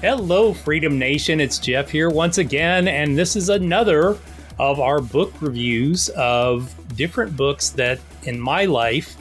Hello, Freedom Nation. It's Jeff here once again, and this is another of our book reviews of different books that in my life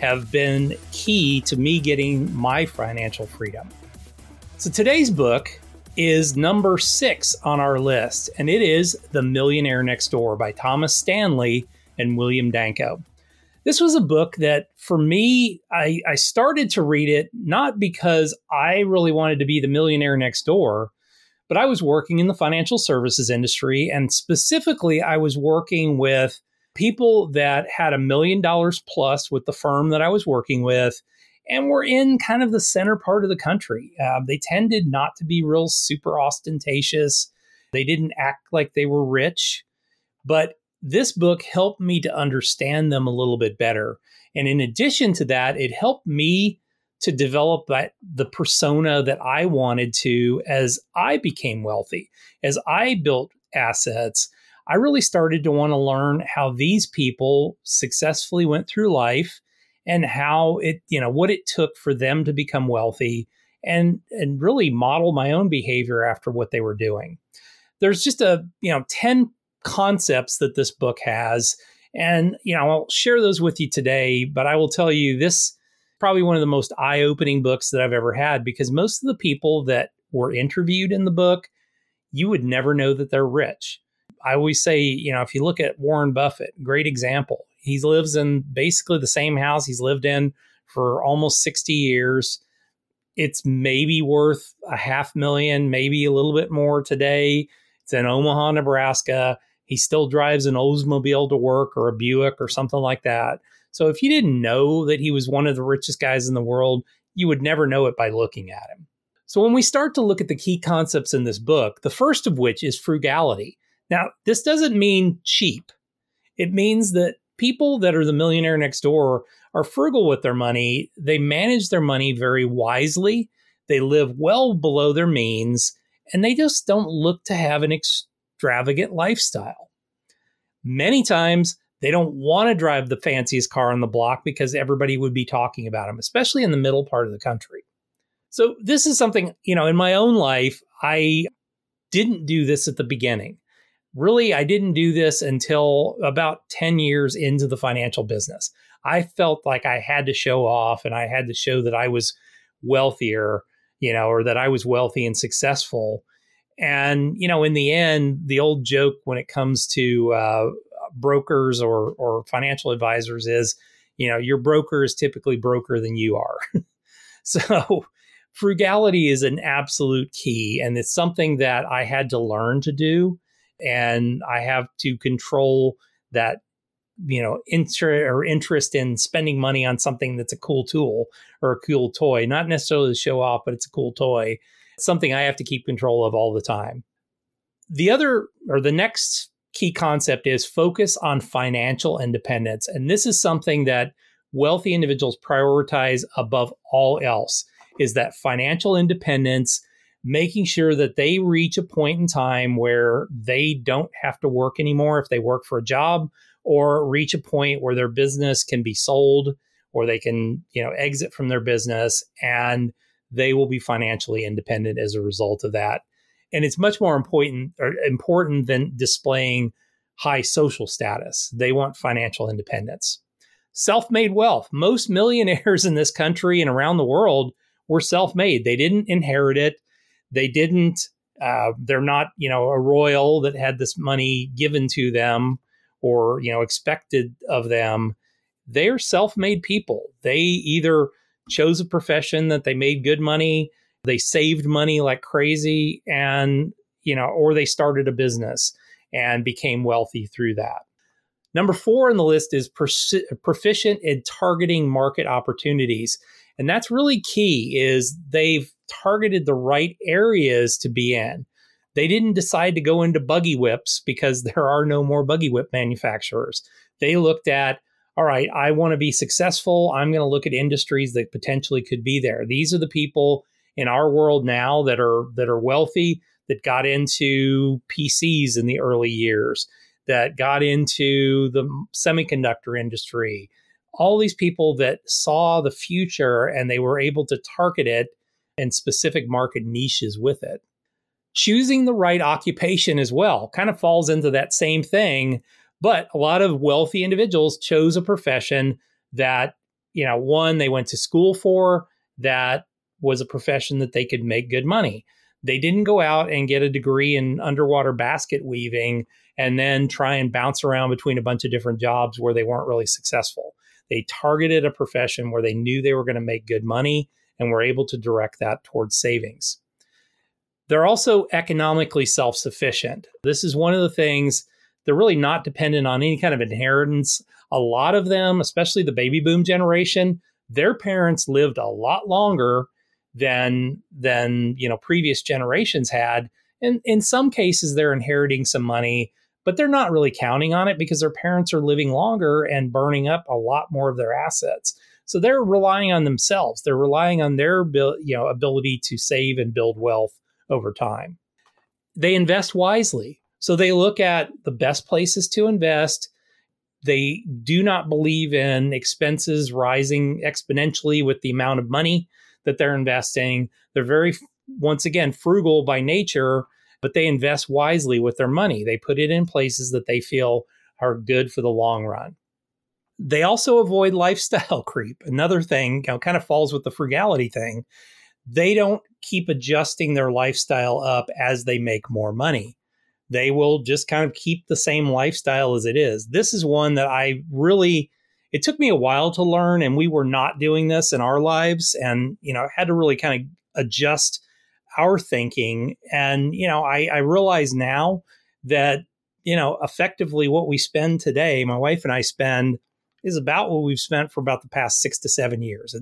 have been key to me getting my financial freedom. So today's book is number six on our list, and it is The Millionaire Next Door by Thomas Stanley and William Danko this was a book that for me, I, I started to read it not because I really wanted to be the millionaire next door, but I was working in the financial services industry. And specifically, I was working with people that had a million dollars plus with the firm that I was working with and were in kind of the center part of the country. Uh, they tended not to be real super ostentatious. They didn't act like they were rich, but this book helped me to understand them a little bit better. And in addition to that, it helped me to develop that the persona that I wanted to as I became wealthy, as I built assets. I really started to want to learn how these people successfully went through life and how it, you know, what it took for them to become wealthy and and really model my own behavior after what they were doing. There's just a, you know, 10 concepts that this book has. And, you know, I'll share those with you today, but I will tell you this probably one of the most eye-opening books that I've ever had because most of the people that were interviewed in the book, you would never know that they're rich. I always say, you know, if you look at Warren Buffett, great example. He lives in basically the same house he's lived in for almost 60 years. It's maybe worth a half million, maybe a little bit more today. It's in Omaha, Nebraska. He still drives an Oldsmobile to work or a Buick or something like that. So if you didn't know that he was one of the richest guys in the world, you would never know it by looking at him. So when we start to look at the key concepts in this book, the first of which is frugality. Now, this doesn't mean cheap. It means that people that are the millionaire next door are frugal with their money. They manage their money very wisely. They live well below their means, and they just don't look to have an ex- extravagant lifestyle. Many times they don't want to drive the fanciest car on the block because everybody would be talking about them, especially in the middle part of the country. So, this is something, you know, in my own life, I didn't do this at the beginning. Really, I didn't do this until about 10 years into the financial business. I felt like I had to show off and I had to show that I was wealthier, you know, or that I was wealthy and successful. And you know, in the end, the old joke when it comes to uh, brokers or or financial advisors is, you know, your broker is typically broker than you are. so frugality is an absolute key and it's something that I had to learn to do and I have to control that you know inter- or interest in spending money on something that's a cool tool or a cool toy not necessarily to show off but it's a cool toy something I have to keep control of all the time. The other or the next key concept is focus on financial independence. And this is something that wealthy individuals prioritize above all else is that financial independence, making sure that they reach a point in time where they don't have to work anymore if they work for a job or reach a point where their business can be sold or they can, you know, exit from their business and they will be financially independent as a result of that. And it's much more important or important than displaying high social status. They want financial independence. Self-made wealth. Most millionaires in this country and around the world were self-made. They didn't inherit it. They didn't uh, they're not, you know, a royal that had this money given to them or, you know, expected of them. They're self-made people. They either chose a profession that they made good money, they saved money like crazy, and, you know, or they started a business and became wealthy through that. Number four on the list is proficient in targeting market opportunities. And that's really key is they've targeted the right areas to be in. They didn't decide to go into buggy whips because there are no more buggy whip manufacturers. They looked at, all right, I want to be successful. I'm going to look at industries that potentially could be there. These are the people in our world now that are that are wealthy that got into PCs in the early years, that got into the semiconductor industry. All these people that saw the future and they were able to target it in specific market niches with it. Choosing the right occupation as well kind of falls into that same thing. But a lot of wealthy individuals chose a profession that, you know, one, they went to school for, that was a profession that they could make good money. They didn't go out and get a degree in underwater basket weaving and then try and bounce around between a bunch of different jobs where they weren't really successful. They targeted a profession where they knew they were going to make good money and were able to direct that towards savings. They're also economically self sufficient. This is one of the things they're really not dependent on any kind of inheritance. A lot of them, especially the baby boom generation, their parents lived a lot longer than than you know previous generations had. And in some cases they're inheriting some money but they're not really counting on it because their parents are living longer and burning up a lot more of their assets. So they're relying on themselves. They're relying on their you know ability to save and build wealth over time. They invest wisely so they look at the best places to invest they do not believe in expenses rising exponentially with the amount of money that they're investing. They're very, once again, frugal by nature, but they invest wisely with their money. They put it in places that they feel are good for the long run. They also avoid lifestyle creep. Another thing you know, kind of falls with the frugality thing. They don't keep adjusting their lifestyle up as they make more money. They will just kind of keep the same lifestyle as it is. This is one that I really it took me a while to learn and we were not doing this in our lives and you know had to really kind of adjust our thinking and you know i i realize now that you know effectively what we spend today my wife and i spend is about what we've spent for about the past six to seven years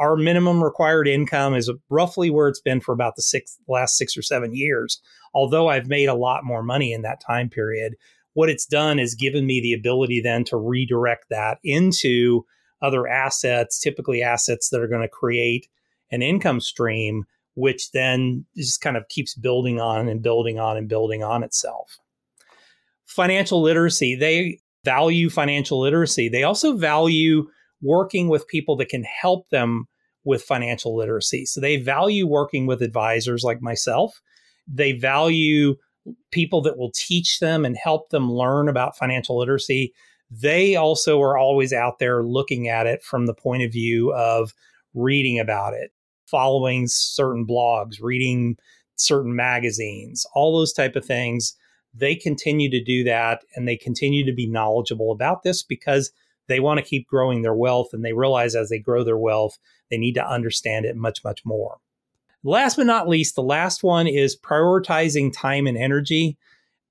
our minimum required income is roughly where it's been for about the six last six or seven years although i've made a lot more money in that time period what it's done is given me the ability then to redirect that into other assets, typically assets that are going to create an income stream, which then just kind of keeps building on and building on and building on itself. Financial literacy, they value financial literacy. They also value working with people that can help them with financial literacy. So they value working with advisors like myself. They value people that will teach them and help them learn about financial literacy, they also are always out there looking at it from the point of view of reading about it, following certain blogs, reading certain magazines, all those type of things. They continue to do that and they continue to be knowledgeable about this because they want to keep growing their wealth and they realize as they grow their wealth, they need to understand it much, much more. Last but not least, the last one is prioritizing time and energy.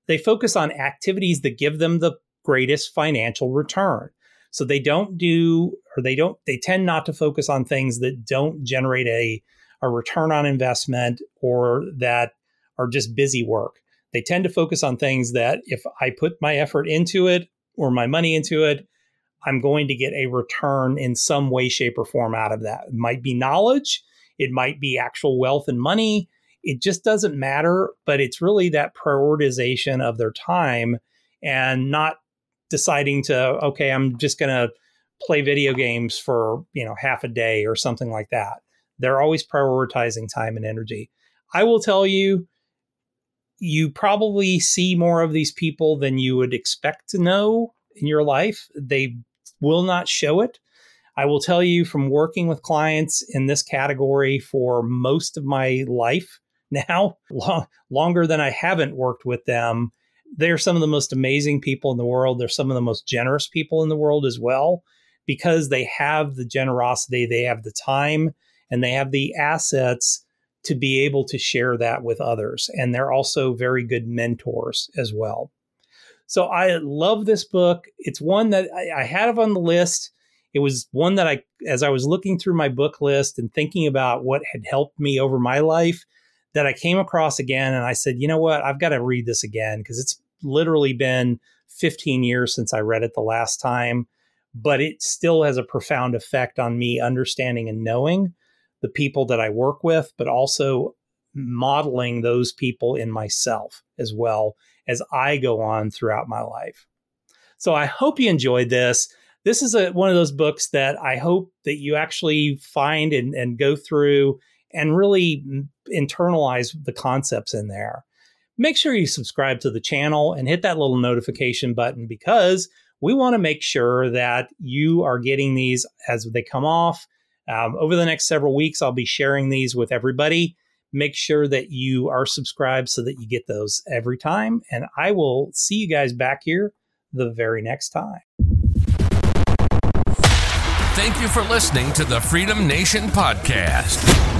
They focus on activities that give them the greatest financial return. So they don't do, or they don't, they tend not to focus on things that don't generate a, a return on investment or that are just busy work. They tend to focus on things that if I put my effort into it or my money into it, I'm going to get a return in some way, shape, or form out of that. It might be knowledge, it might be actual wealth and money. It just doesn't matter, but it's really that prioritization of their time and not deciding to, okay, I'm just going to play video games for, you know, half a day or something like that. They're always prioritizing time and energy. I will tell you, you probably see more of these people than you would expect to know in your life. They will not show it. I will tell you from working with clients in this category for most of my life now, long, longer than I haven't worked with them, they're some of the most amazing people in the world. They're some of the most generous people in the world as well, because they have the generosity, they have the time, and they have the assets to be able to share that with others. And they're also very good mentors as well. So I love this book. It's one that I, I had on the list. It was one that I, as I was looking through my book list and thinking about what had helped me over my life, that I came across again. And I said, you know what? I've got to read this again because it's literally been 15 years since I read it the last time, but it still has a profound effect on me understanding and knowing the people that I work with, but also modeling those people in myself as well as I go on throughout my life. So I hope you enjoyed this. This is a, one of those books that I hope that you actually find and, and go through and really internalize the concepts in there. Make sure you subscribe to the channel and hit that little notification button because we want to make sure that you are getting these as they come off. Um, over the next several weeks, I'll be sharing these with everybody. Make sure that you are subscribed so that you get those every time. And I will see you guys back here the very next time. Thank you for listening to the Freedom Nation podcast.